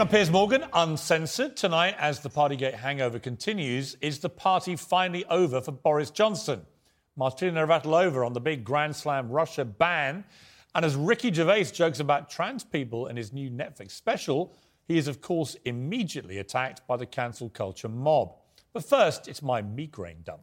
I'm Piers Morgan, uncensored. Tonight, as the Partygate hangover continues, is the party finally over for Boris Johnson? Martina Navratilova on the big Grand Slam Russia ban. And as Ricky Gervais jokes about trans people in his new Netflix special, he is, of course, immediately attacked by the cancel culture mob. But first, it's my migraine dump.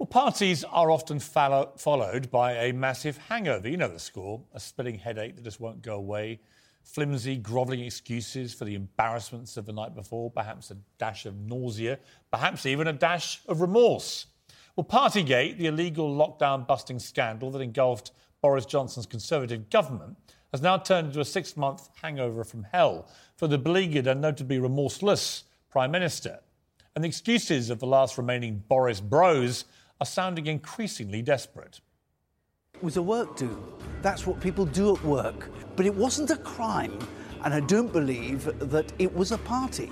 Well, parties are often follow- followed by a massive hangover. You know the score a splitting headache that just won't go away, flimsy, grovelling excuses for the embarrassments of the night before, perhaps a dash of nausea, perhaps even a dash of remorse. Well, Partygate, the illegal lockdown busting scandal that engulfed Boris Johnson's Conservative government, has now turned into a six month hangover from hell for the beleaguered and notably remorseless Prime Minister. And the excuses of the last remaining Boris bros are sounding increasingly desperate. It was a work do. That's what people do at work. But it wasn't a crime, and I don't believe that it was a party.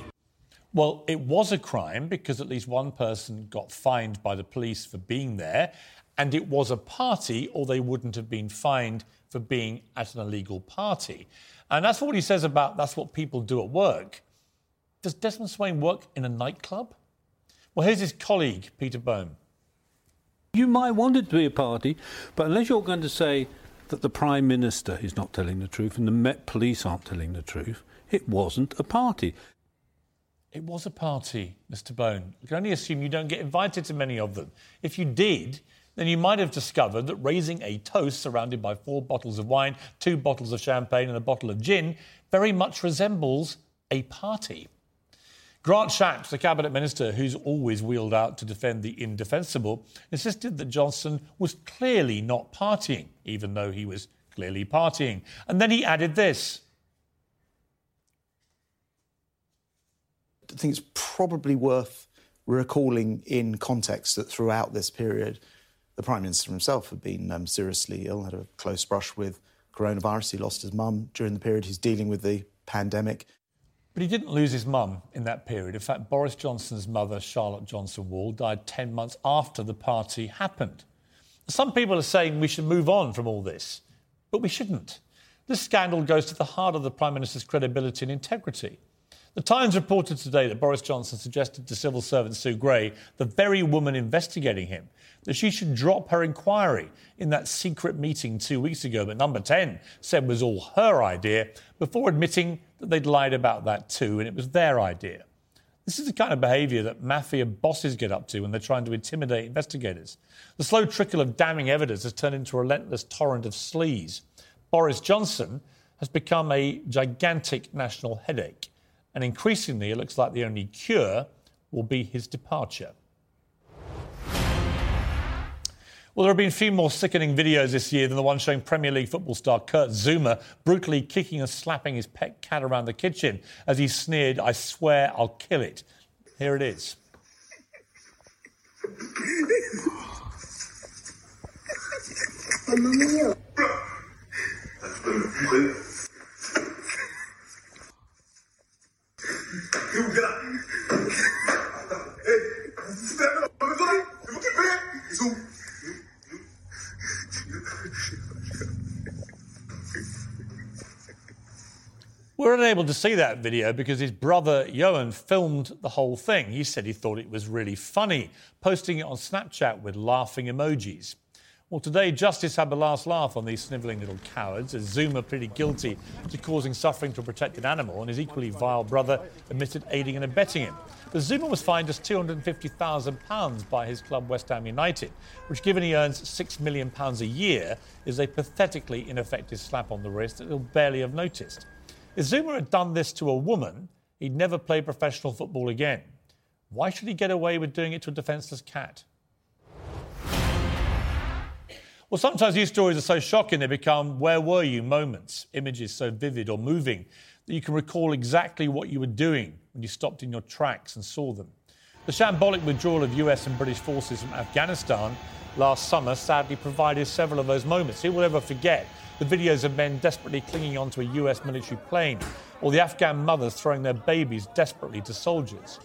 Well, it was a crime because at least one person got fined by the police for being there, and it was a party, or they wouldn't have been fined for being at an illegal party. And that's what he says about that's what people do at work. Does Desmond Swayne work in a nightclub? Well, here's his colleague, Peter Bone. You might want it to be a party, but unless you're going to say that the Prime Minister is not telling the truth and the Met Police aren't telling the truth, it wasn't a party. It was a party, Mr. Bone. I can only assume you don't get invited to many of them. If you did, then you might have discovered that raising a toast surrounded by four bottles of wine, two bottles of champagne, and a bottle of gin very much resembles a party. Grant Shapps, the cabinet minister who's always wheeled out to defend the indefensible, insisted that Johnson was clearly not partying, even though he was clearly partying. And then he added this. I think it's probably worth recalling in context that throughout this period, the Prime Minister himself had been um, seriously ill, had a close brush with coronavirus. He lost his mum during the period. He's dealing with the pandemic. But he didn't lose his mum in that period. In fact, Boris Johnson's mother, Charlotte Johnson Wall, died 10 months after the party happened. Some people are saying we should move on from all this, but we shouldn't. This scandal goes to the heart of the Prime Minister's credibility and integrity. The Times reported today that Boris Johnson suggested to civil servant Sue Gray, the very woman investigating him, that she should drop her inquiry in that secret meeting two weeks ago that number 10 said was all her idea, before admitting that they'd lied about that too and it was their idea. This is the kind of behaviour that mafia bosses get up to when they're trying to intimidate investigators. The slow trickle of damning evidence has turned into a relentless torrent of sleaze. Boris Johnson has become a gigantic national headache, and increasingly it looks like the only cure will be his departure. Well, there have been a few more sickening videos this year than the one showing Premier League football star Kurt Zouma brutally kicking and slapping his pet cat around the kitchen as he sneered, I swear I'll kill it. Here it is. We're unable to see that video because his brother Johan filmed the whole thing. He said he thought it was really funny, posting it on Snapchat with laughing emojis. Well, today, justice had the last laugh on these snivelling little cowards as Zouma pleaded guilty to causing suffering to a protected animal and his equally vile brother admitted aiding and abetting him. But Zouma was fined just £250,000 by his club West Ham United, which, given he earns £6 million a year, is a pathetically ineffective slap on the wrist that he'll barely have noticed. If Zouma had done this to a woman, he'd never play professional football again. Why should he get away with doing it to a defenceless cat? Well, sometimes these stories are so shocking they become where were you moments, images so vivid or moving that you can recall exactly what you were doing when you stopped in your tracks and saw them. The shambolic withdrawal of US and British forces from Afghanistan last summer sadly provided several of those moments. Who will ever forget the videos of men desperately clinging onto a US military plane or the Afghan mothers throwing their babies desperately to soldiers?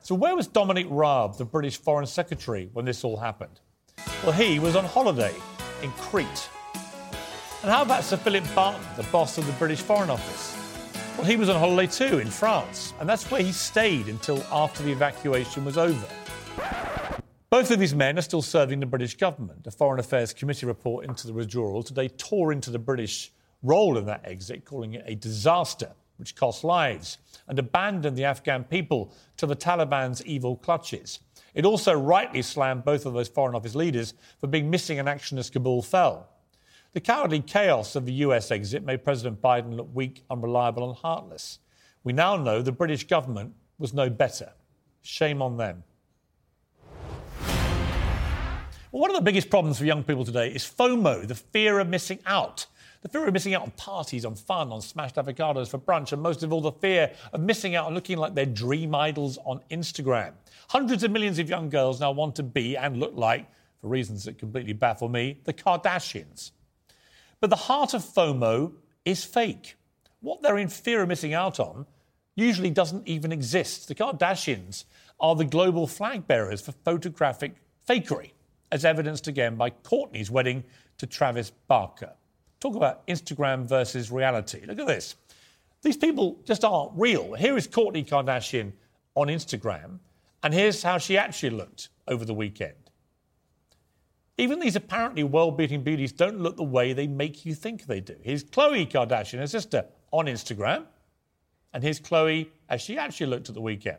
So, where was Dominic Raab, the British Foreign Secretary, when this all happened? Well, he was on holiday in Crete. And how about Sir Philip Barton, the boss of the British Foreign Office? Well, he was on holiday too in France, and that's where he stayed until after the evacuation was over. Both of these men are still serving the British government. A Foreign Affairs Committee report into the withdrawal today tore into the British role in that exit, calling it a disaster which cost lives and abandoned the Afghan people to the Taliban's evil clutches. It also rightly slammed both of those Foreign Office leaders for being missing in action as Kabul fell. The cowardly chaos of the US exit made President Biden look weak, unreliable, and heartless. We now know the British government was no better. Shame on them. Well, one of the biggest problems for young people today is FOMO, the fear of missing out. The fear of missing out on parties, on fun, on smashed avocados for brunch, and most of all, the fear of missing out on looking like their dream idols on Instagram. Hundreds of millions of young girls now want to be and look like, for reasons that completely baffle me, the Kardashians. But the heart of FOMO is fake. What they're in fear of missing out on usually doesn't even exist. The Kardashians are the global flag bearers for photographic fakery, as evidenced again by Kourtney's wedding to Travis Barker. Talk about Instagram versus reality. Look at this. These people just aren't real. Here is Kourtney Kardashian on Instagram. And here's how she actually looked over the weekend. Even these apparently well beaten beauties don't look the way they make you think they do. Here's Khloe Kardashian, her sister, on Instagram. And here's Khloe as she actually looked at the weekend.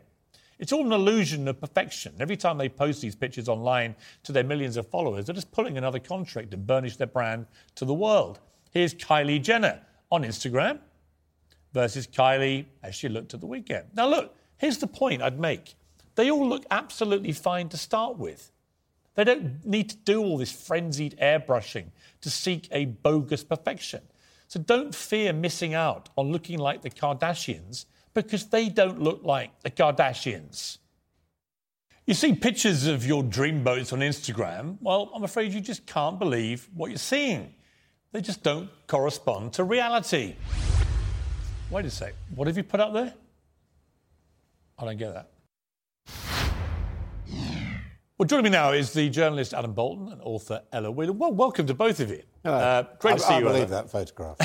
It's all an illusion of perfection. Every time they post these pictures online to their millions of followers, they're just pulling another contract to burnish their brand to the world. Here's Kylie Jenner on Instagram versus Kylie as she looked at the weekend. Now, look, here's the point I'd make they all look absolutely fine to start with. They don't need to do all this frenzied airbrushing to seek a bogus perfection. So don't fear missing out on looking like the Kardashians because they don't look like the Kardashians. You see pictures of your dreamboats on Instagram, well, I'm afraid you just can't believe what you're seeing. They just don't correspond to reality. Wait a sec, what have you put up there? I don't get that. Well, joining me now is the journalist Adam Boulton and author Ella Whelan. Well, welcome to both of you. Uh, great I, to see I you. I believe that photograph.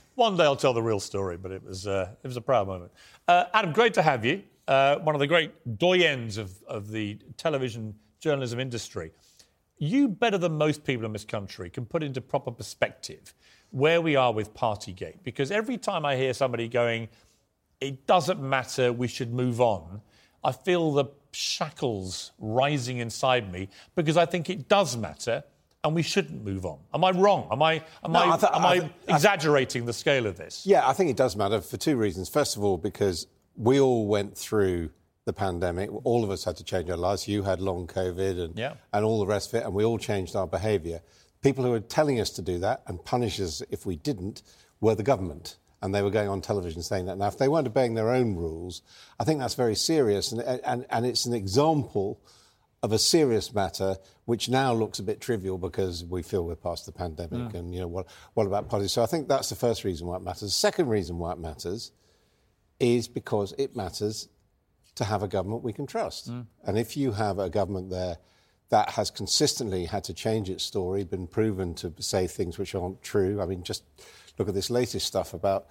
One day I'll tell the real story, but it was uh, it was a proud moment. Uh, Adam, great to have you. Uh, one of the great doyens of, of the television journalism industry. You, better than most people in this country, can put into proper perspective where we are with Partygate. Because every time I hear somebody going, it doesn't matter, we should move on, I feel the shackles rising inside me because I think it does matter and we shouldn't move on. Am I wrong? Am I, am No, I, I th- am I I, th- exaggerating the scale of this? yeah, I think it does matter for two reasons. First of all, because we all went through the pandemic. All of us had to change our lives. You had long COVID and, Yeah. and all the rest of it, and we all changed our behaviour. People who were telling us to do that and punish us if we didn't were the government. And they were going on television saying that. Now, if they weren't obeying their own rules, I think that's very serious. And, and, and it's an example of a serious matter, which now looks a bit trivial because we feel we're past the pandemic. And, you know, what, what about policy? So I think that's the first reason why it matters. The second reason why it matters is because it matters to have a government we can trust. Mm. And if you have a government there that has consistently had to change its story, been proven to say things which aren't true, I mean, just look at this latest stuff about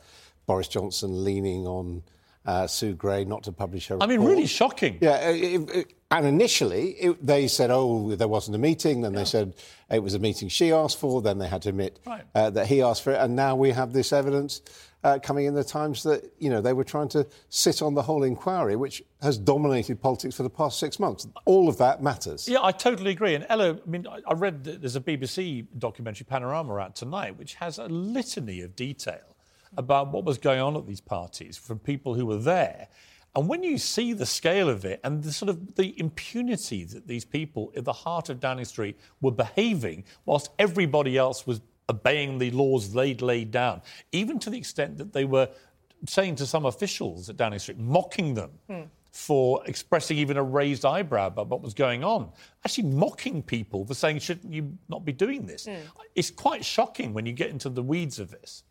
Boris Johnson leaning on uh, Sue Gray not to publish her I mean, really shocking. Yeah, it, it, and initially it, they said, oh, there wasn't a meeting. Then they said it was a meeting she asked for. Then they had to admit Right. uh, that he asked for it. And now we have this evidence uh, coming in the Times that, you know, they were trying to sit on the whole inquiry, which has dominated politics for the past six months. All of that matters. Yeah, I totally agree. And Ella, I mean, I- read there's a BBC documentary, Panorama, out tonight, which has a litany of detail about what was going on at these parties from people who were there. And when you see the scale of it and the sort of the impunity that these people at the heart of Downing Street were behaving, whilst everybody else was obeying the laws they'd laid down, even to the extent that they were saying to some officials at Downing Street, mocking them for expressing even a raised eyebrow about what was going on, actually mocking people for saying, shouldn't you not be doing this? Hmm. It's quite shocking when you get into the weeds of this.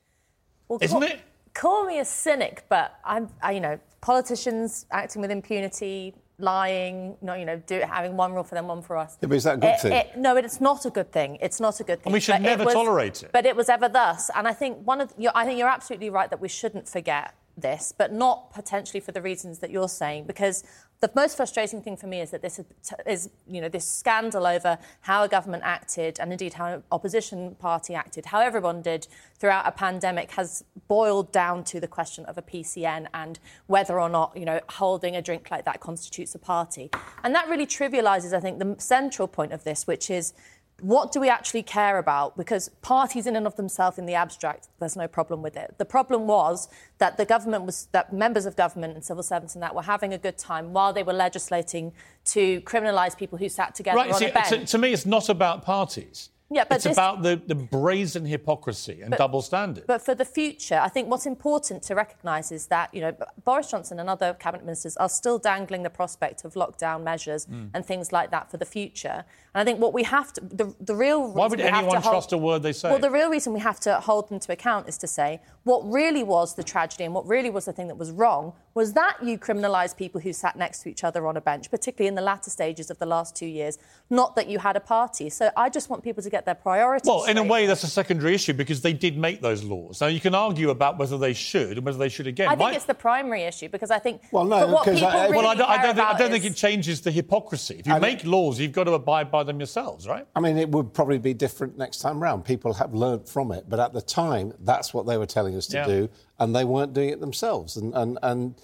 Well, Isn't call, it? Call me a cynic, but I'm, I, you know, politicians acting with impunity, lying, not, you know, do, having one rule for them, one for us. Yeah, but is that a good It- thing? it- no, it's not a good thing. It's not a good thing. we should But it never was- tolerate it. But it was ever thus, and I think one of, you're, I think you're absolutely right that we shouldn't forget this, but not potentially for the reasons that you're saying, because the most frustrating thing for me is that this is, you know, this scandal over how a government acted and indeed how an opposition party acted, how everyone did throughout a pandemic, has boiled down to the question of a PCN and whether or not, you know, holding a drink like that constitutes a party. And that really trivialises, I think, the central point of this, which is what do we actually care about? Because parties, in and of themselves, in the abstract, there's no problem with it. The problem was that the government was that members of government and civil servants and that were having a good time while they were legislating to criminalise people who sat together Right, on see, a bench. to, to me, it's not about parties. Yeah, but it's this- about the, the brazen hypocrisy and double standard. But for the future, I think what's important to recognise is that you know Boris Johnson and other cabinet ministers are still dangling the prospect of lockdown measures Hmm. and things like that for the future. And I think what we have to the, the real Why reason would we have anyone to hold- trust a word they say? Well, the real reason we have to hold them to account is to say what really was the tragedy and what really was the thing that was wrong was that you criminalised people who sat next to each other on a bench, particularly in the latter stages of the last two years, not that you had a party. So I just want people to get their priorities. Well, in a way, that's a secondary issue because they did make those laws. Now, you can argue about whether they should and whether they should again. I think My- it's the primary issue because I think. Well, no, what because people I- really well, I don't, I don't, think, I don't think it changes the hypocrisy. If you I mean- make laws, you've got to abide by them yourselves, right? I mean, it would probably be different next time round. People have learned from it, but at the time, that's what they were telling us to Yeah. do, and they weren't doing it themselves. And and and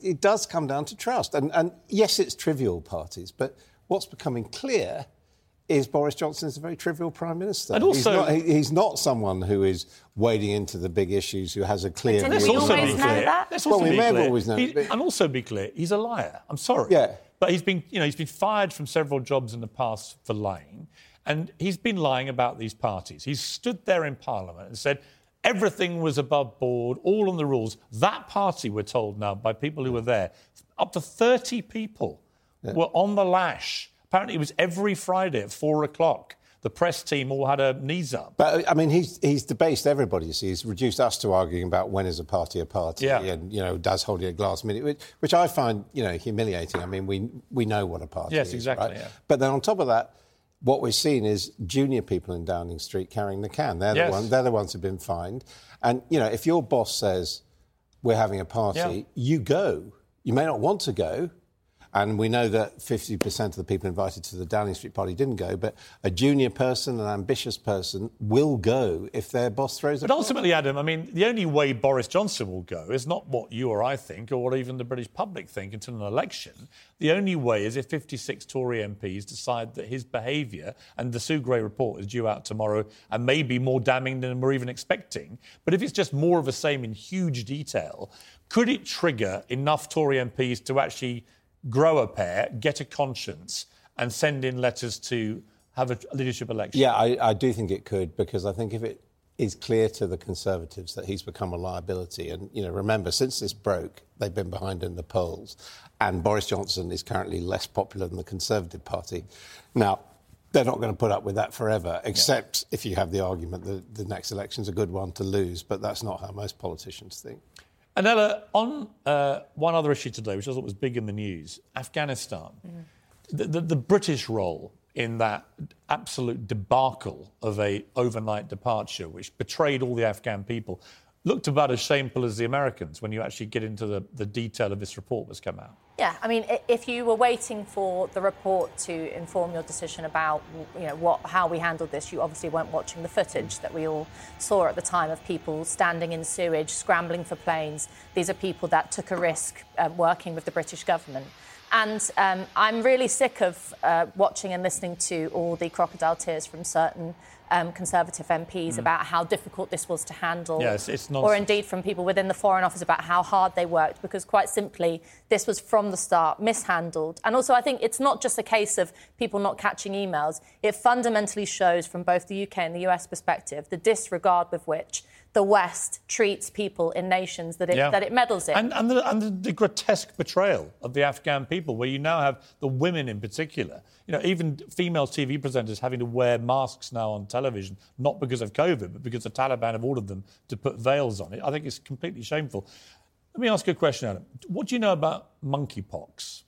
it does come down to trust. And and yes, it's trivial parties, but what's becoming clear is Boris Johnson is a very trivial prime minister. And he's, also- not, he- he's not someone who is wading into the big issues, who has a clear Didn't Let's also always be clear. that? Let's Well, also we be may have always known He- but- and also be clear. He's a liar. I'm sorry. Yeah. But he's been, you know, he's been fired from several jobs in the past for lying, and he's been lying about these parties. He's stood there in Parliament and said everything was above board, all on the rules. That party, we're told now by people who were there, up to 30 people were on the lash. Apparently, it was every Friday at four o'clock. The press team all had a knees up. But I mean, he's he's debased everybody. You see, he's reduced us to arguing about when is a party a party, Yeah. and you know, does holding a glass minute, which, which I find you know humiliating. I mean, we we know what a party Yes, is, exactly, right? yeah. But then on top of that, what we're seeing is junior people in Downing Street carrying the can. They're Yes. the ones. They're the ones who've been fined. And you know, if your boss says we're having a party, Yeah. you go. You may not want to go. And we know that 50% of the people invited to the Downing Street party didn't go, but a junior person, an ambitious person, will go if their boss throws a But ultimately, Adam, I mean, the only way Boris Johnson will go is not what you or I think, or what even the British public think until an election. The only way is if 56 Tory MPs decide that his behaviour, and the Sue Gray report is due out tomorrow, and may be more damning than we're even expecting. But if it's just more of the same in huge detail, could it trigger enough Tory MPs to actually grow a pair, get a conscience, and send in letters to have a leadership election? Yeah, I, I do think it could because I think if it is clear to the Conservatives that he's become a liability, and you know, remember since this broke, they've been behind in the polls, and Boris Johnson is currently less popular than the Conservative Party. Now. They're not going to put up with that forever, except if you have the argument that the next election's a good one to lose, but that's not how most politicians think. Anella, on uh, one other issue today, which I thought was big in the news Afghanistan. The, the, the British role in that absolute debacle of a overnight departure, which betrayed all the Afghan people. Looked about as shameful as the Americans when you actually get into the, the detail of this report that's come out. Yeah, I mean, if you were waiting for the report to inform your decision about, you know, what, how we handled this, you obviously weren't watching the footage that we all saw at the time of people standing in sewage, scrambling for planes. These are people that took a risk um, working with the British government. And um, I'm really sick of uh, watching and listening to all the crocodile tears from certain um, Conservative MPs mm. about how difficult this was to handle. Yes, it's not. Or indeed from people within the Foreign Office about how hard they worked, because quite simply, this was from the start mishandled. And also, I think it's not just a case of people not catching emails. It fundamentally shows, from both the UK and the US perspective, the disregard with which the West treats people in nations that it, yeah. that it meddles in. And, and, the, and the, the, grotesque betrayal of the Afghan people, where you now have the women in particular, you know, even female TV presenters having to wear masks now on television, not because of COVID, but because the Taliban have ordered them to put veils on it. I think it's completely shameful. Let me ask you a question, Adam. What do you know about monkeypox?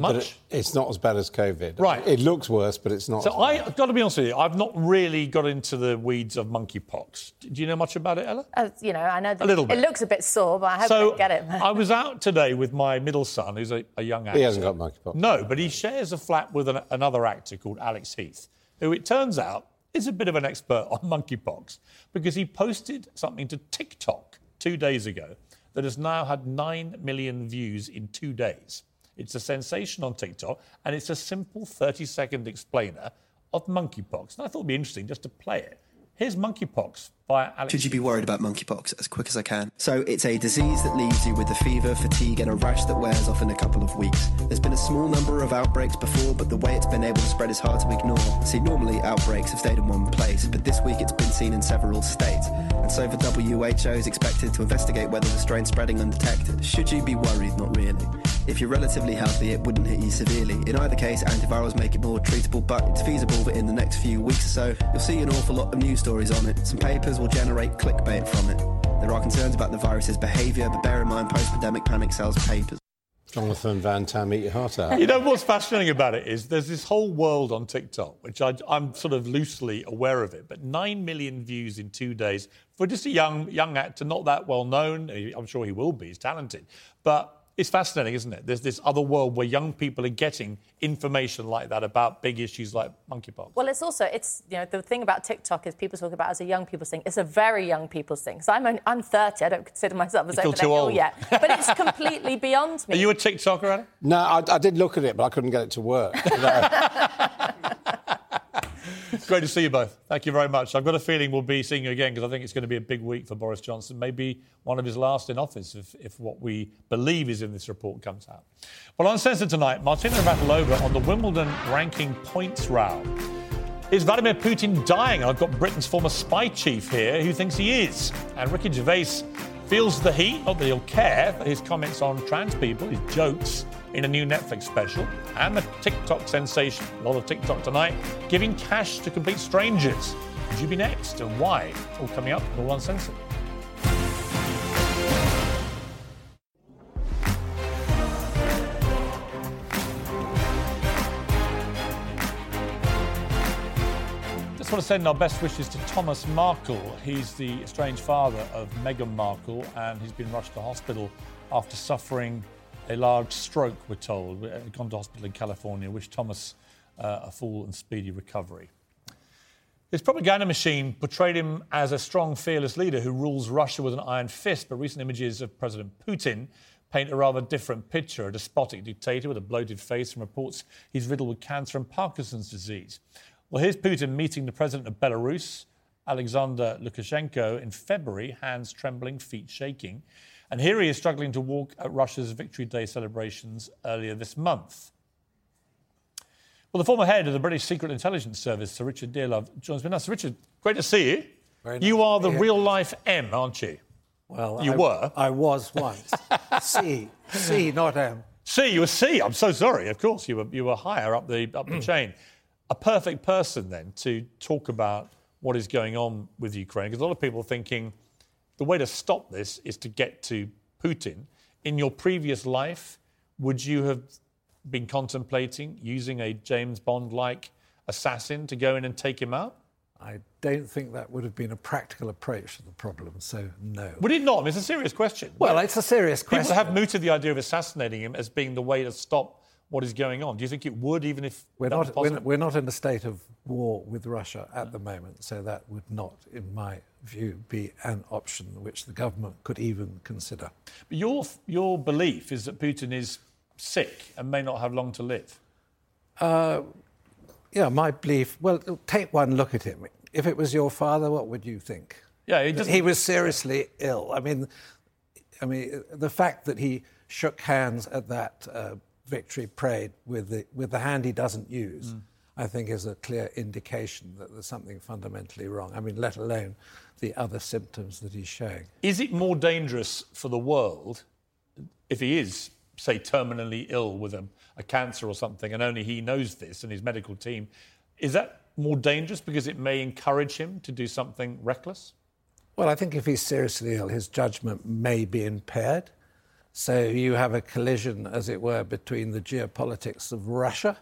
Much? It, it's not as bad as COVID. Right. It looks worse, but it's not. So I've got to be honest with you. I've not really got into the weeds of monkeypox. Do you know much about it, Ella? Uh, you know, I know a little bit. It looks a bit sore, but I hope so I get it. I was out today with my middle son, who's a, a, young actor. He hasn't got monkeypox. No, but he shares a flat with an, another actor called Alex Heath, who it turns out is a bit of an expert on monkeypox because he posted something to TikTok two days ago that has now had nine million views in two days. It's a sensation on TikTok, and it's a simple 30 second explainer of monkeypox. And I thought it'd be interesting just to play it. Here's monkeypox Alex. Should you be worried about monkeypox as quick as I can? So, it's a disease that leaves you with a fever, fatigue, and a rash that wears off in a couple of weeks. There's been a small number of outbreaks before, but the way it's been able to spread is hard to ignore. See, normally outbreaks have stayed in one place, but this week it's been seen in several states. And so, the WHO is expected to investigate whether the strain's spreading undetected. Should you be worried? Not really. If you're relatively healthy, it wouldn't hit you severely. In either case, antivirals make it more treatable, but it's feasible that in the next few weeks or so, you'll see an awful lot of news stories on it. Some papers will generate clickbait from it. There are concerns about the virus's behaviour, but bear in mind post-pandemic panic sells papers. Jonathan Van Tam, eat your heart out. You know what's fascinating about it is there's this whole world on TikTok, which I, am sort of loosely aware of it, but nine million views in two days for just a young young actor, not that well known. I'm sure he will be. He's talented, but it's fascinating, isn't it? There's this other world where young people are getting information like that about big issues like monkeypox. Well, it's also it's you know the thing about TikTok is people talk about it as a young people's thing. It's a very young people's thing. So I'm only, I'm 30. I don't consider myself as over too old yet, but it's completely beyond me. Are you a TikToker, Adam? No, I, I, did look at it, but I couldn't get it to work. Great to see you both. Thank you very much. I've got a feeling we'll be seeing you again because I think it's going to be a big week for Boris Johnson, maybe one of his last in office if, if what we believe is in this report comes out. Well, Uncensored tonight, Martina Navratilova on the Wimbledon ranking points row. Is Vladimir Putin dying? I've got Britain's former spy chief here who thinks he is. And Ricky Gervais feels the heat, not that he'll care, for his comments on trans people, his jokes in a new Netflix special, and the TikTok sensation, a lot of TikTok tonight, giving cash to complete strangers. Could you be next, and why? All coming up in All Uncensored. just want to send our best wishes to Thomas Markle. He's the estranged father of Meghan Markle, and he's been rushed to hospital after suffering a large stroke, we're told. We've uh, gone to hospital in California. Wish Thomas uh, a full and speedy recovery. His propaganda machine portrayed him as a strong, fearless leader who rules Russia with an iron fist, but recent images of President Putin paint a rather different picture a despotic dictator with a bloated face and reports he's riddled with cancer and Parkinson's disease. Well, here's Putin meeting the president of Belarus, Alexander Lukashenko, in February, hands trembling, feet shaking. And here he is struggling to walk at Russia's Victory Day celebrations earlier this month. Well, the former head of the British Secret Intelligence Service, Sir Richard Dearlove, joins me now. Sir Richard, great to see you. Nice you are the real life M, aren't you? Well, you I, were. I was once. C, C, not M. C, you were C. I'm so sorry. Of course, you were you were higher up the up the mm. chain. A perfect person then to talk about what is going on with Ukraine, because a lot of people are thinking the way to stop this is to get to Putin. In your previous life, would you have been contemplating using a James Bond like assassin to go in and take him out? I don't think that would have been a practical approach to the problem, so no. Would it not? I mean, it's a serious question. Well, it's a serious question. People have mooted the idea of assassinating him as being the way to stop what is going on. Do you think it would, even if We're not, we're, not in a state of war with Russia at the moment, so that would not, in my view, be an option which the government could even consider. But your your belief is that Putin is sick and may not have long to live. Uh, yeah, my belief. Well, take one look at him. If it was your father, what would you think? Yeah, he he was seriously ill. I mean, I mean, the fact that he shook hands at that uh, victory parade with the with the hand he doesn't use, mm. I think, is a clear indication that there's something fundamentally wrong. I mean, let alone the other symptoms that he's showing. Is it more dangerous for the world if he is, say, terminally ill with a, a cancer or something, and only he knows this and his medical team? Is that more dangerous because it may encourage him to do something reckless? Well, I think if he's seriously ill, his judgment may be impaired. So you have a collision, as it were, between the geopolitics of Russia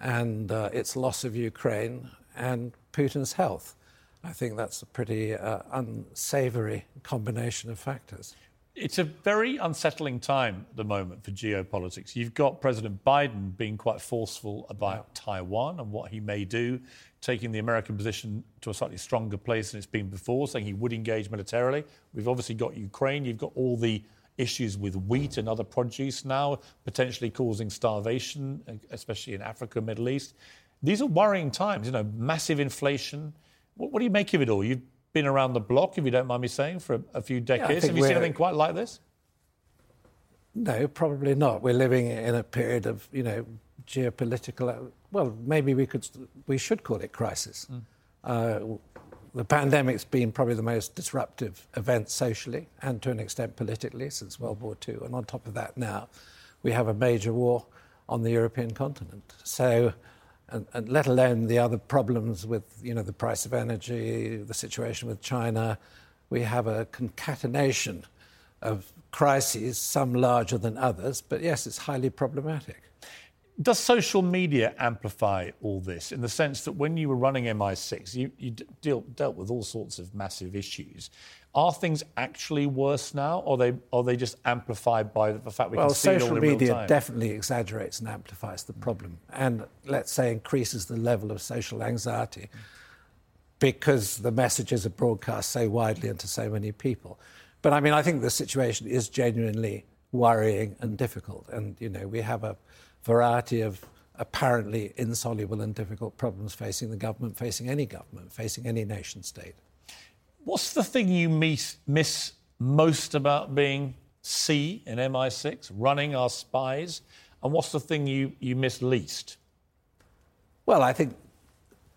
and uh, its loss of Ukraine and Putin's health. I think that's a pretty uh, unsavory combination of factors. It's a very unsettling time at the moment for geopolitics. You've got President Biden being quite forceful about Taiwan and what he may do, taking the American position to a slightly stronger place than it's been before, saying he would engage militarily. We've obviously got Ukraine. You've got all the issues with wheat and other produce now, potentially causing starvation, especially in Africa, Middle East. These are worrying times, you know, massive inflation. What, what do you make of it all? You've been around the block, if you don't mind me saying, for a, a few decades. think Have you seen anything quite like this? No, probably not. We're living in a period of, you know, geopolitical. Well, maybe we could, we should call it crisis. Uh, the pandemic's been probably the most disruptive event socially and to an extent politically since World War II. And on top of that, now we have a major war on the European continent. So, and, and let alone the other problems with, you know, the price of energy, the situation with China, we have a concatenation of crises, some larger than others. But yes, it's highly problematic. Does social media amplify all this in the sense that when you were running MI6, you, you d- deal, dealt with all sorts of massive issues? Are things actually worse now, or are they are they just amplified by the fact we well, can see it all in real time? Well, social media definitely exaggerates and amplifies the problem, and let's say increases the level of social anxiety because the messages are broadcast so widely and to so many people. But I mean, I think the situation is genuinely worrying and difficult, and you know, we have a variety of apparently insoluble and difficult problems facing the government, facing any government, facing any nation state. What's the thing you miss, miss most about being C in MI6, running our spies, and what's the thing you, you miss least? Well, I think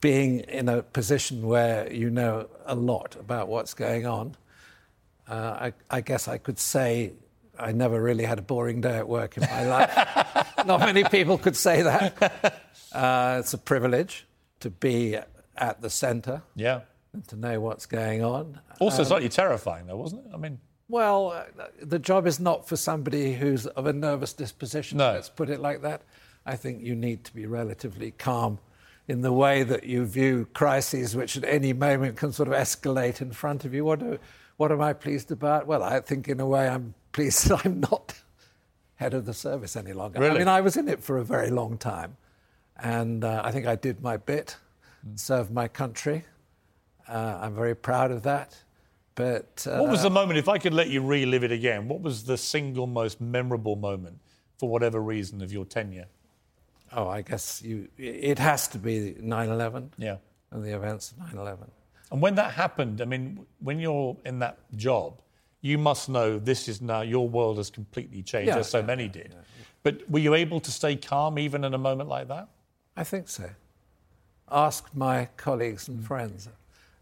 being in a position where you know a lot about what's going on, uh, I, I guess I could say I never really had a boring day at work in my life. Not many people could say that. Uh, it's a privilege to be at the centre Yeah. and to know what's going on. Also, Um, slightly terrifying, though, wasn't it? I mean, Well, uh, the job is not for somebody who's of a nervous disposition. No. Let's put it like that. I think you need to be relatively calm in the way that you view crises, which at any moment can sort of escalate in front of you. What, do, what am I pleased about? Well, I think in a way I'm pleased that I'm not head of the service any longer. Really? I mean, I was in it for a very long time, and uh, I think I did my bit, served my country. Uh, I'm very proud of that. But uh, what was the moment, if I could let you relive it again, what was the single most memorable moment, for whatever reason, of your tenure? Oh, I guess you. It has to be 9/11 Yeah. and the events of 9/11. And when that happened, I mean, when you're in that job, you must know this is now your world has completely changed, Yeah, as so yeah, many did. But were you able to stay calm even in a moment like that? I think so. Ask my colleagues and friends.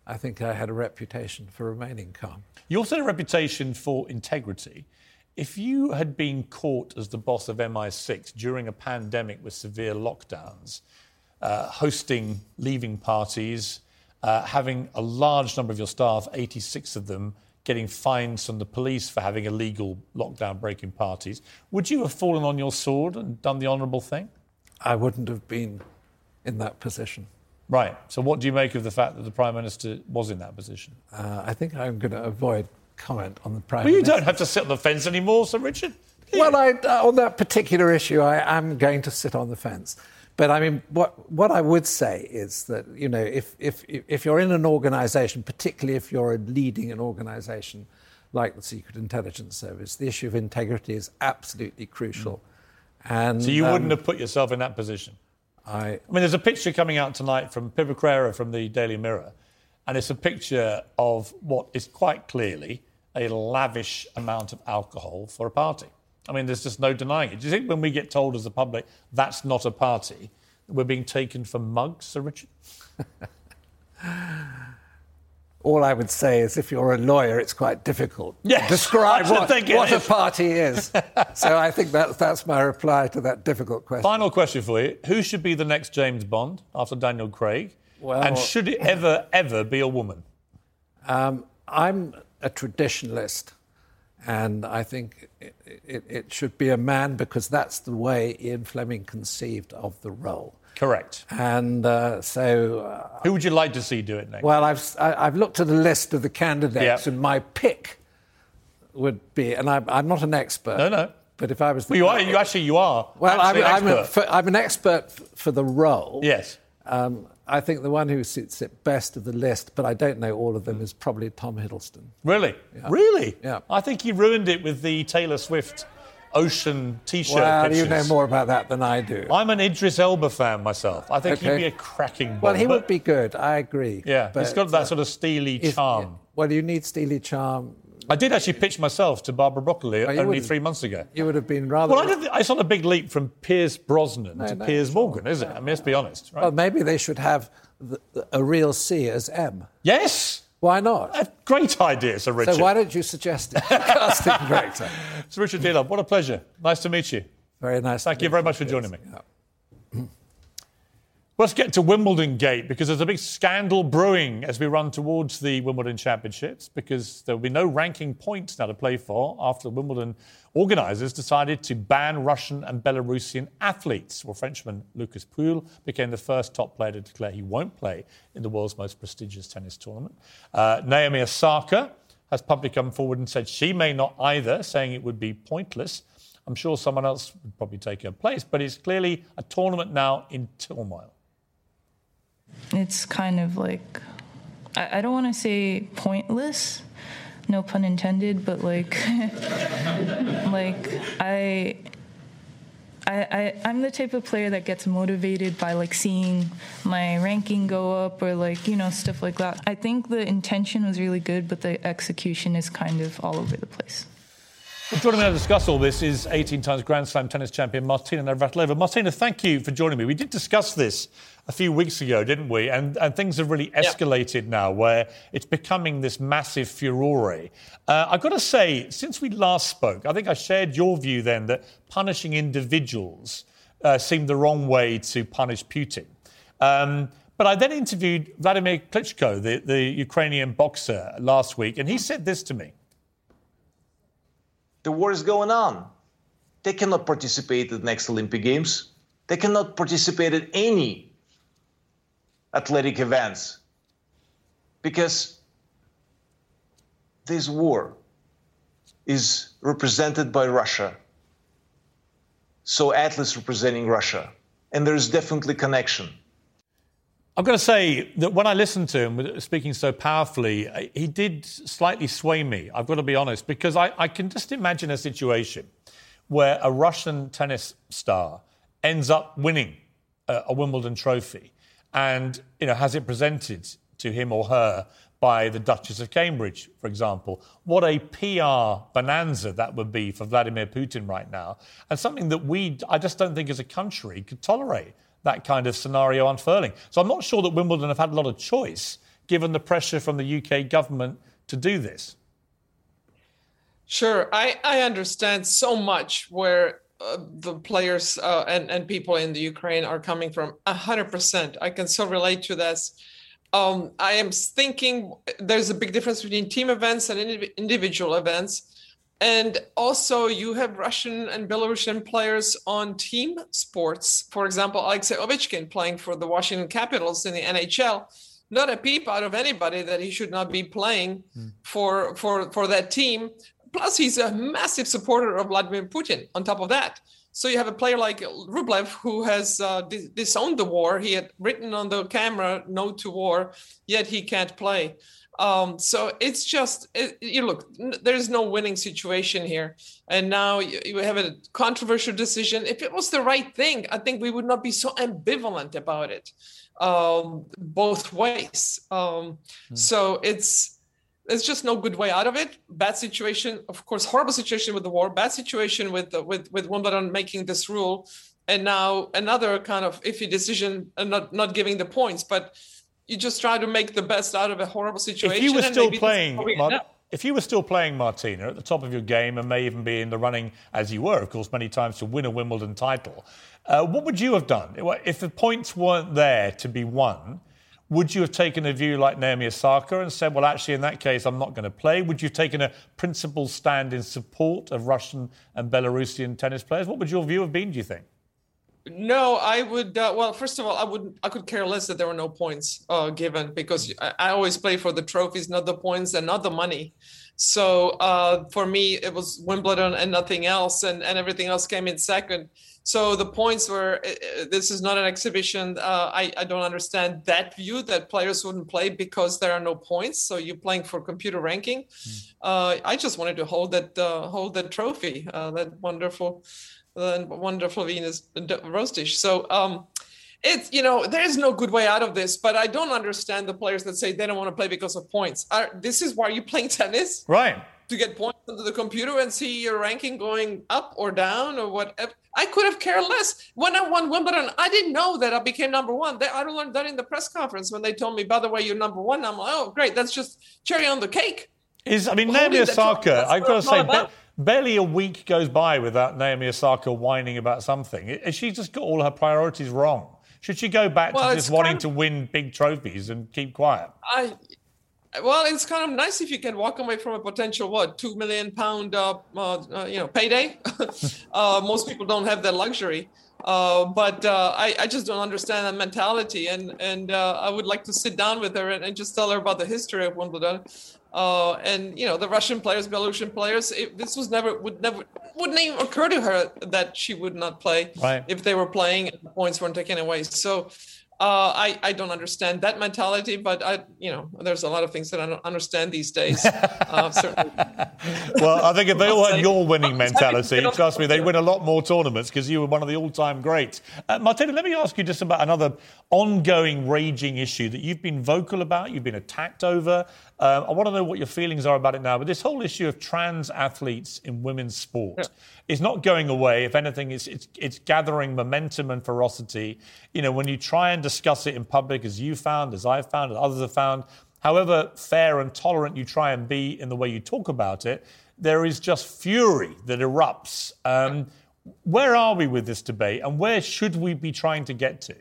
I think I had a reputation for remaining calm. You also had a reputation for integrity. If you had been caught as the boss of MI6 during a pandemic with severe lockdowns, uh, hosting leaving parties, having a large number of your staff, 86 of them, getting fines from the police for having illegal lockdown breaking parties, would you have fallen on your sword and done the honourable thing? I wouldn't have been in that position. Right. So, what do you make of the fact that the Prime Minister was in that position? Uh, I think I'm going to avoid comment on the Prime Well, you Minister. don't have to sit on the fence anymore, Sir Richard. Well, I, uh, on that particular issue, I am going to sit on the fence. But I mean, what, what I would say is that, you know, if, if, if you're in an organization, particularly if you're leading an organization like the Secret Intelligence Service, the issue of integrity is absolutely crucial. And, So, you um, wouldn't have put yourself in that position? I, I mean, there's a picture coming out tonight from Pippa Crerar from the Daily Mirror, and it's a picture of what is quite clearly a lavish amount of alcohol for a party. I mean, there's just no denying it. Do you think when we get told as the public that's not a party, we're being taken for mugs, Sir Richard? all I would say is if you're a lawyer, it's quite difficult Yes, to describe what, what a party is. so I think that, that's my reply to that difficult question. Final question for you Who should be the next James Bond after Daniel Craig? Well- and should it ever, ever be a woman? Um, I'm a traditionalist, and I think it, it, it should be a man because that's the way Ian Fleming conceived of the role. Correct. And uh, so, uh, Who would you like to see do it next? well, I've, I- I've looked at a list of the candidates, Yeah. and my pick would be, and I'm, I'm not an expert. No, no. But if I was, the, well, you are. You actually you are. well, I'm, an I'm, a, expert. for, I'm an expert f- for the role. Yes. Um, I think the one who suits it best of the list, but I don't know all of them, is probably Tom Hiddleston. Really? Really? Yeah. I think he ruined it with the Taylor Swift ocean T-shirt Well, pictures. you know more about that than I do. I'm an Idris Elba fan myself. I think he'd be a cracking Bond. Well, he would be good. I agree. Yeah, he's got that uh, sort of steely charm. Well, you need steely charm. I did actually pitch myself to Barbara Broccoli Oh, only three months ago. You would have been rather. Well, I did, it's not a big leap from Pierce Brosnan No, to no, Piers. Morgan, is it? I mean, let's be honest, right? Well, maybe they should have the, a real C as M. yes, Why not? a great idea, Sir Richard. So why don't you suggest it? Casting director. Sir Richard Dearlove, what a pleasure. Nice to meet you. Very nice. Thank you very much for joining me. Yeah. Let's get to Wimbledon Gate because there's a big scandal brewing as we run towards the Wimbledon Championships because there will be no ranking points now to play for after the Wimbledon organisers decided to ban Russian and Belarusian athletes. Well, Frenchman Lucas Pouille became the first top player to declare he won't play in the world's most prestigious tennis tournament. Uh, Naomi Osaka has publicly come forward and said she may not either, saying it would be pointless. I'm sure someone else would probably take her place, but it's clearly a tournament now in turmoil. It's kind of like I, I don't want to say pointless no pun intended but like like I, I I I'm the type of player that gets motivated by like seeing my ranking go up or like you know stuff like that. I think the intention was really good, but the execution is kind of all over the place. Well, joining me now to discuss all this is 18 times Grand Slam tennis champion Martina Navratilova. Martina, thank you for joining me. We did discuss this a few weeks ago, didn't we? And, and things have really escalated now where it's becoming this massive furore. Uh, I've got to say, since we last spoke, I think I shared your view then that punishing individuals uh, seemed the wrong way to punish Putin. Um, but I then interviewed Vladimir Klitschko, the, the Ukrainian boxer, last week, and he said this to me. The war is going on. They cannot participate at the next Olympic Games. They cannot participate at any athletic events because this war is represented by Russia. So athletes representing Russia. And there's definitely connection. I've got to say that when I listened to him speaking so powerfully, he did slightly sway me. I've got to be honest, because I, I can just imagine a situation where a Russian tennis star ends up winning a, a Wimbledon trophy and you know has it presented to him or her by the Duchess of Cambridge, for example. What a PR bonanza that would be for Vladimir Putin right now, and something that we, I just don't think as a country could tolerate that kind of scenario unfurling. So I'm not sure that Wimbledon have had a lot of choice given the pressure from the UK government to do this. Sure, I, I understand so much where uh, the players uh, and, and people in the Ukraine are coming from. 100%. I can so relate to this. Um, I am thinking there's a big difference between team events and indiv- individual events. And also, you have Russian and Belarusian players on team sports. For example, Alexei Ovechkin playing for the Washington Capitals in the NHL. Not a peep out of anybody that he should not be playing mm. for, for, for that team. Plus, he's a massive supporter of Vladimir Putin on top of that. So you have a player like Rublev who has uh, disowned the war. He had written on the camera "No to war," yet he can't play. Um, so it's just it, you look. There's no winning situation here, and now you, you, have a controversial decision. If it was the right thing, I think we would not be so ambivalent about it, um, both ways. Um, mm. So it's there's just no good way out of it. Bad situation, of course, horrible situation with the war. Bad situation with with with Wimbledon making this rule, and now another kind of iffy decision, and not not giving the points, but you just try to make the best out of a horrible situation. If you were still playing, if you were still playing Martina at the top of your game and may even be in the running, as you were, of course, many times to win a Wimbledon title, uh, what would you have done if the points weren't there to be won? Would you have taken a view like Naomi Osaka and said, well, actually, in that case, I'm not going to play? Would you have taken a principled stand in support of Russian and Belarusian tennis players? What would your view have been, do you think? No, I would. Uh, well, first of all, I would. I could care less that there were no points uh, given because I, I, always play for the trophies, not the points and not the money. So uh, for me, it was Wimbledon and nothing else, and, and everything else came in second. So the points were. Uh, uh, this is not an exhibition. Uh, I I don't understand that view that players wouldn't play because there are no points. So you're playing for computer ranking. Mm. I just wanted to hold that hold that trophy, that wonderful the wonderful Venus Rosewater Dish. So um, it's you know there's no good way out of this, but I don't understand the players that say they don't want to play because of points. Are, this is why you're playing tennis, right? To get points into the computer and see your ranking going up or down or whatever. I could have cared less. When I won Wimbledon, I didn't know that I became number one. They, I learned that in the press conference when they told me, by the way, you're number one. I'm like, oh, great. That's just cherry on the cake. Is I mean, Naomi Osaka, I've got to say, barely a week goes by without Naomi Osaka whining about something. Has she just got all her priorities wrong? Should she go back well, to just wanting of, to win big trophies and keep quiet? I, well, it's kind of nice if you can walk away from a potential what two million pound uh, uh, you know payday. uh, most people don't have that luxury. Uh, but uh, I, I, just don't understand that mentality, and and uh, I would like to sit down with her and, and, just tell her about the history of Wimbledon. Uh, and you know the Russian players, Belarusian players. It, this was never would never wouldn't even occur to her that she would not play right. if they were playing and the points weren't taken away. So uh, I, I don't understand that mentality, but I, you know, there's a lot of things that I don't understand these days. Uh, well, I think if they all had your winning mentality, trust me, they'd win a lot more tournaments because you were one of the all-time greats. Uh, Martina, let me ask you just about another ongoing, raging issue that you've been vocal about, you've been attacked over. Uh, I want to know what your feelings are about it now. But this whole issue of trans athletes in women's sport yeah. Is not going away. If anything, it's, it's, it's gathering momentum and ferocity. You know, when you try and discuss it in public, as you found, as I've found, as others have found, however fair and tolerant you try and be in the way you talk about it, there is just fury that erupts. Um, where are we with this debate, and where should we be trying to get to?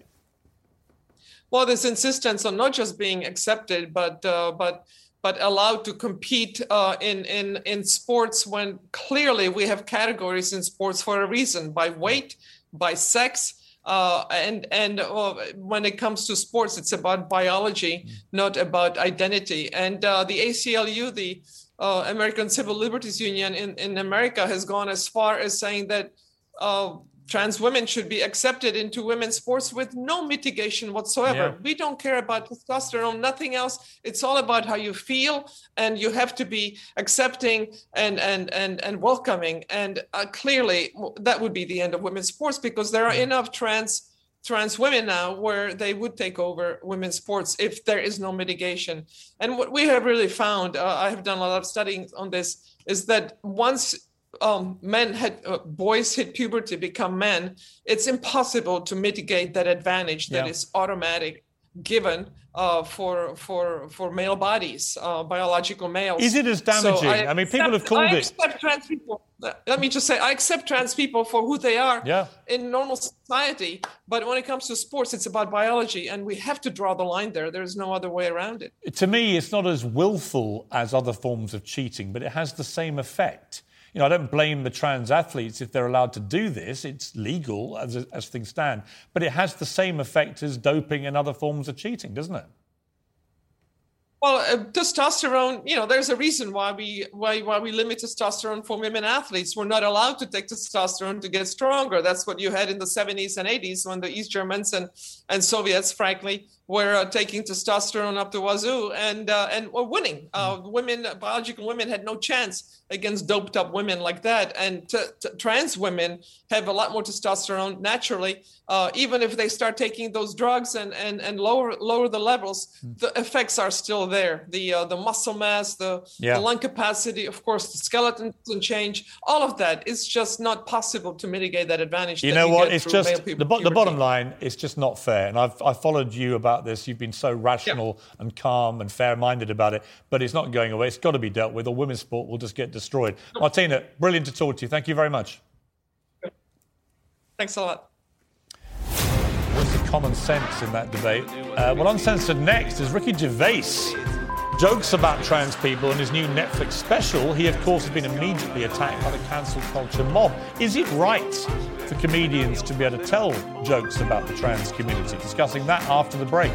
Well, this insistence on not just being accepted, but uh, but but allowed to compete uh, in, in, in sports when clearly we have categories in sports for a reason by weight, by sex. Uh, and and uh, when it comes to sports, it's about biology, not about identity. And uh, the ACLU, the uh, American Civil Liberties Union in, in America, has gone as far as saying that uh, trans women should be accepted into women's sports with no mitigation whatsoever. Yeah. We don't care about testosterone, nothing else. It's all about how you feel, and you have to be accepting and and and and welcoming. And uh, clearly, that would be the end of women's sports because there are yeah. enough trans trans women now where they would take over women's sports if there is no mitigation. And what we have really found, uh, I have done a lot of studying on this, is that once um, men had uh, boys hit puberty become men it's impossible to mitigate that advantage that yeah. is automatic given uh, for for for male bodies, uh, biological males. Is it as damaging? So I, I, mean, people have called I it. Trans people. Let me just say, I accept trans people for who they are yeah. in normal society. But when it comes to sports, it's about biology, and we have to draw the line there. There's no other way around it. To me, it's not as willful as other forms of cheating, but it has the same effect You know, I don't blame the trans athletes if they're allowed to do this. It's legal as, as things stand. But it has the same effect as doping and other forms of cheating, doesn't it? Well, uh, testosterone, you know, there's a reason why we why why we limit testosterone for women athletes. We're not allowed to take testosterone to get stronger. That's what you had in the 70s and 80s when the East Germans and and Soviets, frankly, were uh, taking testosterone up the wazoo and uh, and were winning. Uh, women, biological women, had no chance against doped up women like that. And t- t- trans women have a lot more testosterone naturally. Uh, even if they start taking those drugs and and and lower lower the levels, mm. the effects are still there. The uh, the muscle mass, the, yeah. the lung capacity, of course, the skeleton doesn't change. All of that is just not possible to mitigate that advantage. You that know you what? It's just the, bo- the bottom line. It's just not fair. And I've I followed you about this. You've been so rational yeah. and calm and fair minded about it. But it's not going away. It's got to be dealt with, or women's sport will just get destroyed. Martina, brilliant to talk to you. Thank you very much. Thanks a lot. What's the common sense in that debate? Uh, well, uncensored next is Ricky Gervais. Jokes about trans people in his new Netflix special. He, of course, has been immediately attacked by the cancel culture mob. Is it right for comedians to be able to tell jokes about the trans community? Discussing that after the break.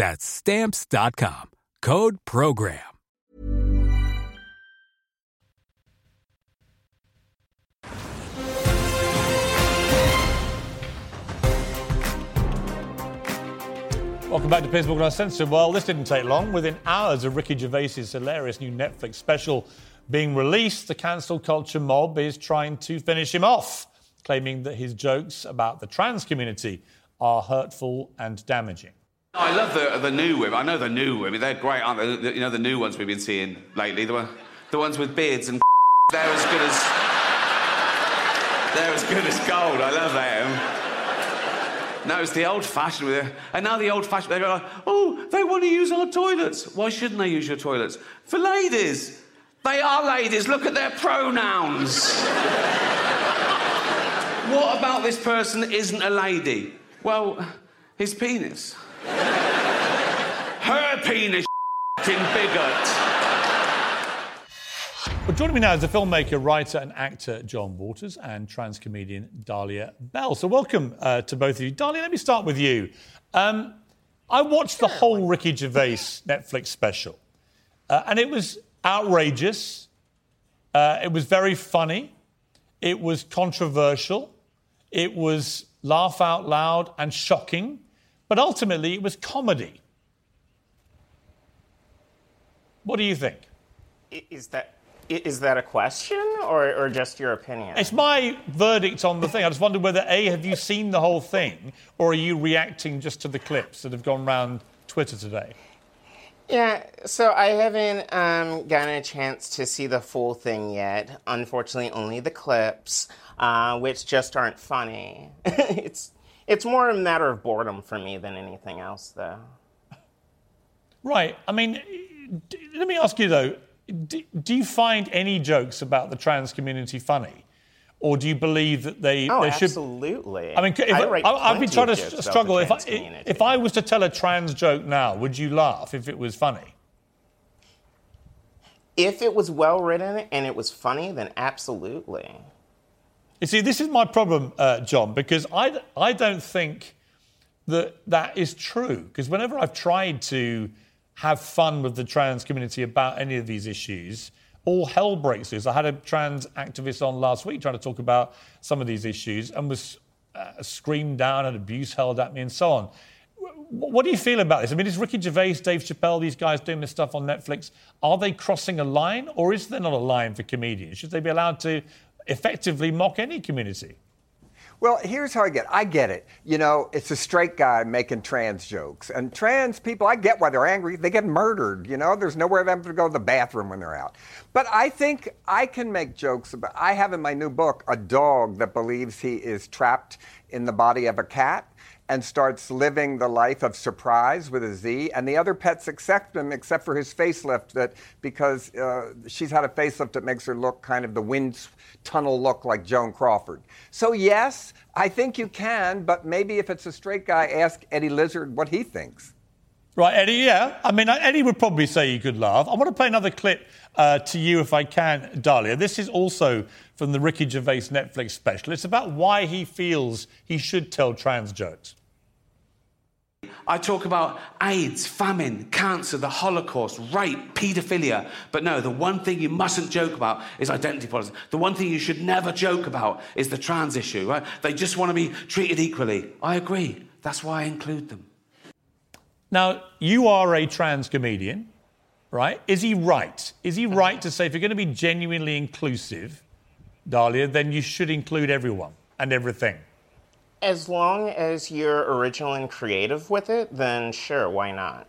That's stamps.com. Code program. Welcome back to Piers Morgan Uncensored. Well, this didn't take long. Within hours of Ricky Gervais's hilarious new Netflix special being released, the cancel culture mob is trying to finish him off, claiming that his jokes about the trans community are hurtful and damaging. I love the, the new women. I know the new women. They're great, aren't they? The, you know, the new ones we've been seeing lately. The, the ones with beards and they're as good as... They're as good as gold. I love them. No, it's the old fashioned with it. And now the old fashioned, they go like, oh, they want to use our toilets. Why shouldn't they use your toilets? For ladies. They are ladies. Look at their pronouns. what about this person isn't a lady? Well, his penis. Her penis, bigot. Well, joining me now is the filmmaker, writer, and actor John Waters and trans comedian Dahlia Belle. So, welcome uh, to both of you. Dahlia, let me start with you. Um, I watched the whole Ricky Gervais Netflix special, uh, and it was outrageous. Uh, it was very funny. It was controversial. It was laugh out loud and shocking. But ultimately, it was comedy. What do you think? Is that is that a question or, or just your opinion? It's my verdict on the thing. I just wondered whether A, have you seen the whole thing, or are you reacting just to the clips that have gone around Twitter today? Yeah, so I haven't um, gotten a chance to see the full thing yet. Unfortunately, only the clips, uh, which just aren't funny. it's it's more a matter of boredom for me than anything else, though. Right. I mean, d- let me ask you though: do, do you find any jokes about the trans community funny? Or do you believe that they, Oh, they should? absolutely. I mean, if I I, write I, have been trying to jokes about the struggle. If I, community. if I was to tell a trans joke now, would you laugh if it was funny? If it was well written and it was funny, then absolutely. You see, this is my problem, uh, John, because I, I don't think that that is true. Because whenever I've tried to have fun with the trans community about any of these issues, all hell breaks loose. I had a trans activist on last week trying to talk about some of these issues and was uh, screamed down and abuse held at me and so on. W- What do you feel about this? I mean, is Ricky Gervais, Dave Chappelle, these guys doing this stuff on Netflix, are they crossing a line or is there not a line for comedians? Should they be allowed to effectively mock any community? Well, here's how I get. it. I get it. You know, it's a straight guy making trans jokes, and trans people. I get why they're angry. They get murdered. You know, there's nowhere for them to go to the bathroom when they're out. But I think I can make jokes about. I have in my new book a dog that believes he is trapped in the body of a cat and starts living the life of surprise with a Z, and the other pets accept him except for his facelift. That because uh, she's had a facelift that makes her look kind of the wind tunnel look like Joan Crawford. So yes, I think you can, but maybe if it's a straight guy, ask Eddie Izzard what he thinks. Right, Eddie, yeah. I mean, Eddie would probably say you could laugh. I want to play another clip uh, to you if I can, Dahlia. This is also from the Ricky Gervais Netflix special. It's about why he feels he should tell trans jokes. I talk about AIDS, famine, cancer, the Holocaust, rape, paedophilia. But no, the one thing you mustn't joke about is identity politics. The one thing you should never joke about is the trans issue, right? They just want to be treated equally. I agree. That's why I include them. Now, you are a trans comedian, right? Is he right? Is he right to say if you're going to be genuinely inclusive, Dahlia, then you should include everyone and everything? As long as you're original and creative with it, then sure, why not?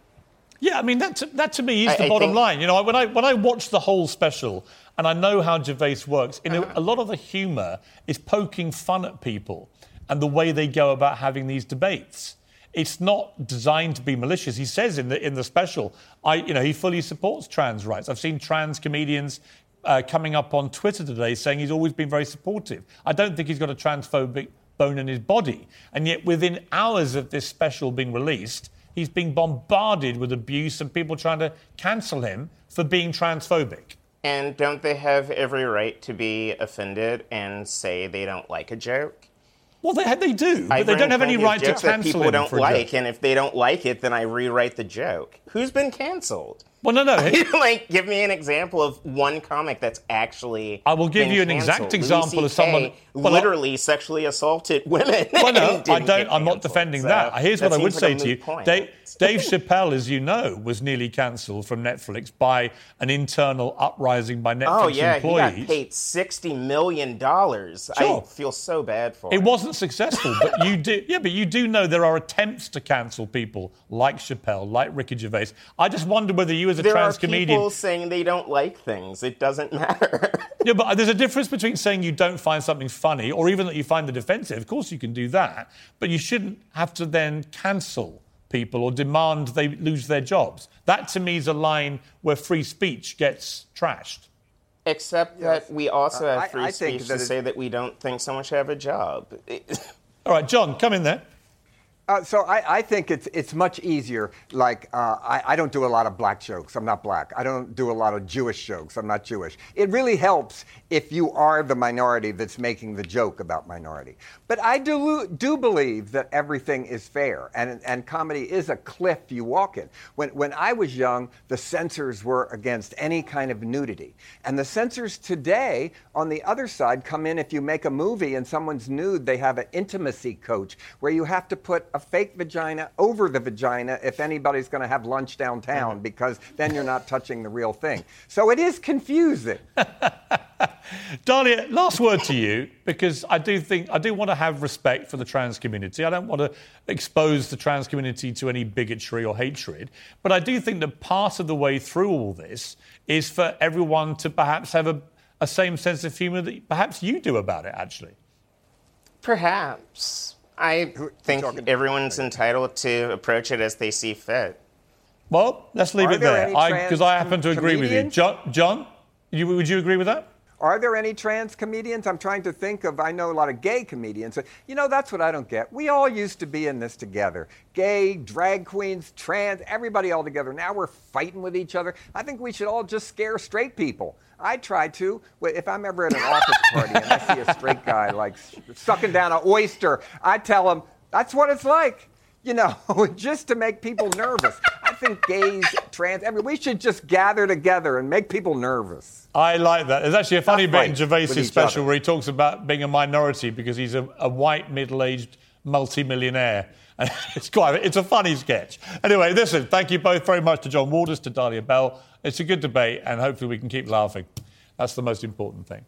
Yeah, I mean that to, that to me is I- the I bottom think- line. You know, when I when I watch the whole special and I know how Gervais works, you Uh-huh. know, a lot of the humour is poking fun at people and the way they go about having these debates. It's not designed to be malicious. He says in the in the special, I you know he fully supports trans rights. I've seen trans comedians. Uh, coming up on Twitter today saying he's always been very supportive. I don't think he's got a transphobic bone in his body. And yet, within hours of this special being released, he's being bombarded with abuse and people trying to cancel him for being transphobic. And don't they have every right to be offended and say they don't like a joke? Well, they, they do, but I've they don't have any right to jokes that people don't like, and if they don't like it, then I rewrite the joke. Who's been canceled? Well, no, no. like, give me an example of one comic that's actually. I will give you an canceled. exact example of someone- well, I- literally sexually assaulted women. Well, no, I don't. I'm not defending So that. Here's that what I would say to you: point. Dave, Dave Chappelle, as you know, was nearly cancelled from Netflix by an internal uprising by Netflix employees. Oh yeah, employees. he got paid sixty million dollars. Sure. I feel so bad for It him. wasn't successful, but you do. Yeah, but you do know there are attempts to cancel people like Chappelle, like Ricky Gervais. I just wonder whether you, as a there trans are comedian, people saying they don't like things. It doesn't matter. yeah, but there's a difference between saying you don't find something funny or even that you find it offensive. Of course, you can do that, but you shouldn't have to then cancel people or demand they lose their jobs. That to me is a line where free speech gets trashed. Except that we also Uh, have free I think speech to say that we don't think someone should have a job. All right, John, come in there. Uh, so I, I think it's it's much easier. Like uh, I, I don't do a lot of black jokes. I'm not black. I don't do a lot of Jewish jokes. I'm not Jewish. It really helps if you are the minority that's making the joke about minority. But I do do believe that everything is fair, and and comedy is a cliff you walk in. When when I was young, the censors were against any kind of nudity, and the censors today, on the other side, come in if you make a movie and someone's nude, they have an intimacy coach where you have to put a fake vagina over the vagina if anybody's going to have lunch downtown mm-hmm. because then you're not touching the real thing. So it is confusing. Dahlia, last word to you, because I do think I do want to have respect for the trans community. I don't want to expose the trans community to any bigotry or hatred, but I do think that part of the way through all this is for everyone to perhaps have a, a same sense of humour that perhaps you do about it. Actually, Perhaps. I think everyone's entitled to approach it as they see fit. well, let's leave Are it there there, because trans I, happen to agree with you. John. John, you, would you agree with that? Are there any trans comedians? I'm trying to think of, I know a lot of gay comedians. You know, that's what I don't get. We all used to be in this together gay, drag queens, trans, everybody all together. Now we're fighting with each other. I think we should all just scare straight people. I try to. If I'm ever at an office party and I see a straight guy like sucking down an oyster, I tell him, that's what it's like. You know, just to make people nervous. I think gays, trans, I mean, we should just gather together and make people nervous. I like that. There's actually a funny Tough bit in Gervais's special other. where he talks about being a minority because he's a, a white, middle-aged multi-millionaire. And it's quite, it's a funny sketch. Anyway, listen, thank you both very much to John Waters, to Dahlia Belle. It's a good debate, and hopefully we can keep laughing. That's the most important thing.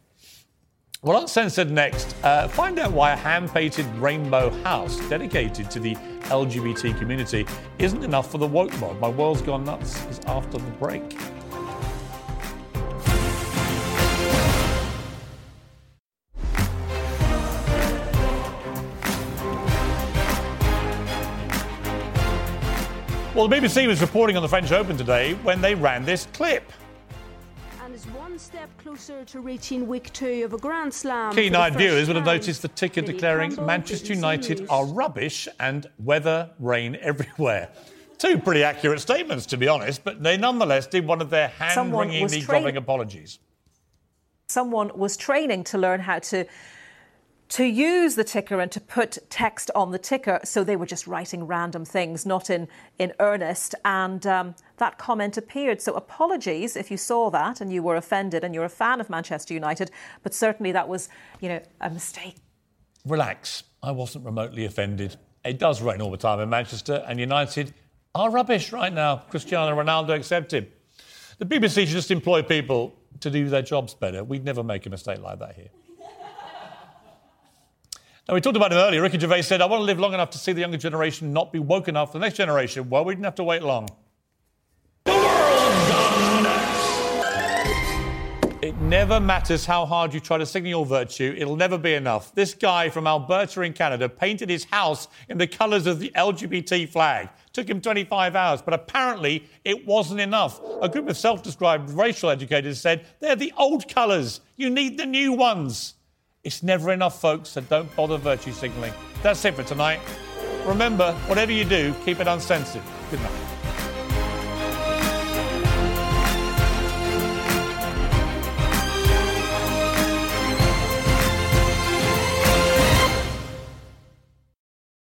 Well, Uncensored next, uh, find out why a hand painted rainbow house dedicated to the LGBT community isn't enough for the woke mob. My World's Gone Nuts is after the break. Well, the BBC was reporting on the French Open today when they ran this clip. One step closer to reaching week two of a Grand Slam. Keen-eyed viewers would have noticed the ticker Billy declaring Campbell, Manchester United are rubbish and weather, rain everywhere. Two pretty accurate statements, to be honest, but they nonetheless did one of their hand Someone was wringingly train- grovelling apologies. someone was training to learn how to to use the ticker and to put text on the ticker so they were just writing random things not in in earnest and um, that comment appeared so apologies if you saw that and you were offended and you're a fan of manchester united but certainly that was you know a mistake Relax, I wasn't remotely offended. It does rain all the time in Manchester, and United are rubbish right now. Cristiano Ronaldo accepted. The BBC should just employ people to do their jobs better. We'd never make a mistake like that here. Now, we talked about it earlier. Ricky Gervais said, I want to live long enough to see the younger generation not be woke enough for the next generation. Well, we didn't have to wait long. It never matters how hard you try to signal your virtue, it'll never be enough. This guy from Alberta in Canada painted his house in the colours of the LGBT flag. Took him 25 hours, but apparently it wasn't enough. A group of self described racial educators said, they're the old colours. You need the new ones. It's never enough, folks, so don't bother virtue signalling. That's it for tonight. Remember, whatever you do, keep it uncensored. Good night.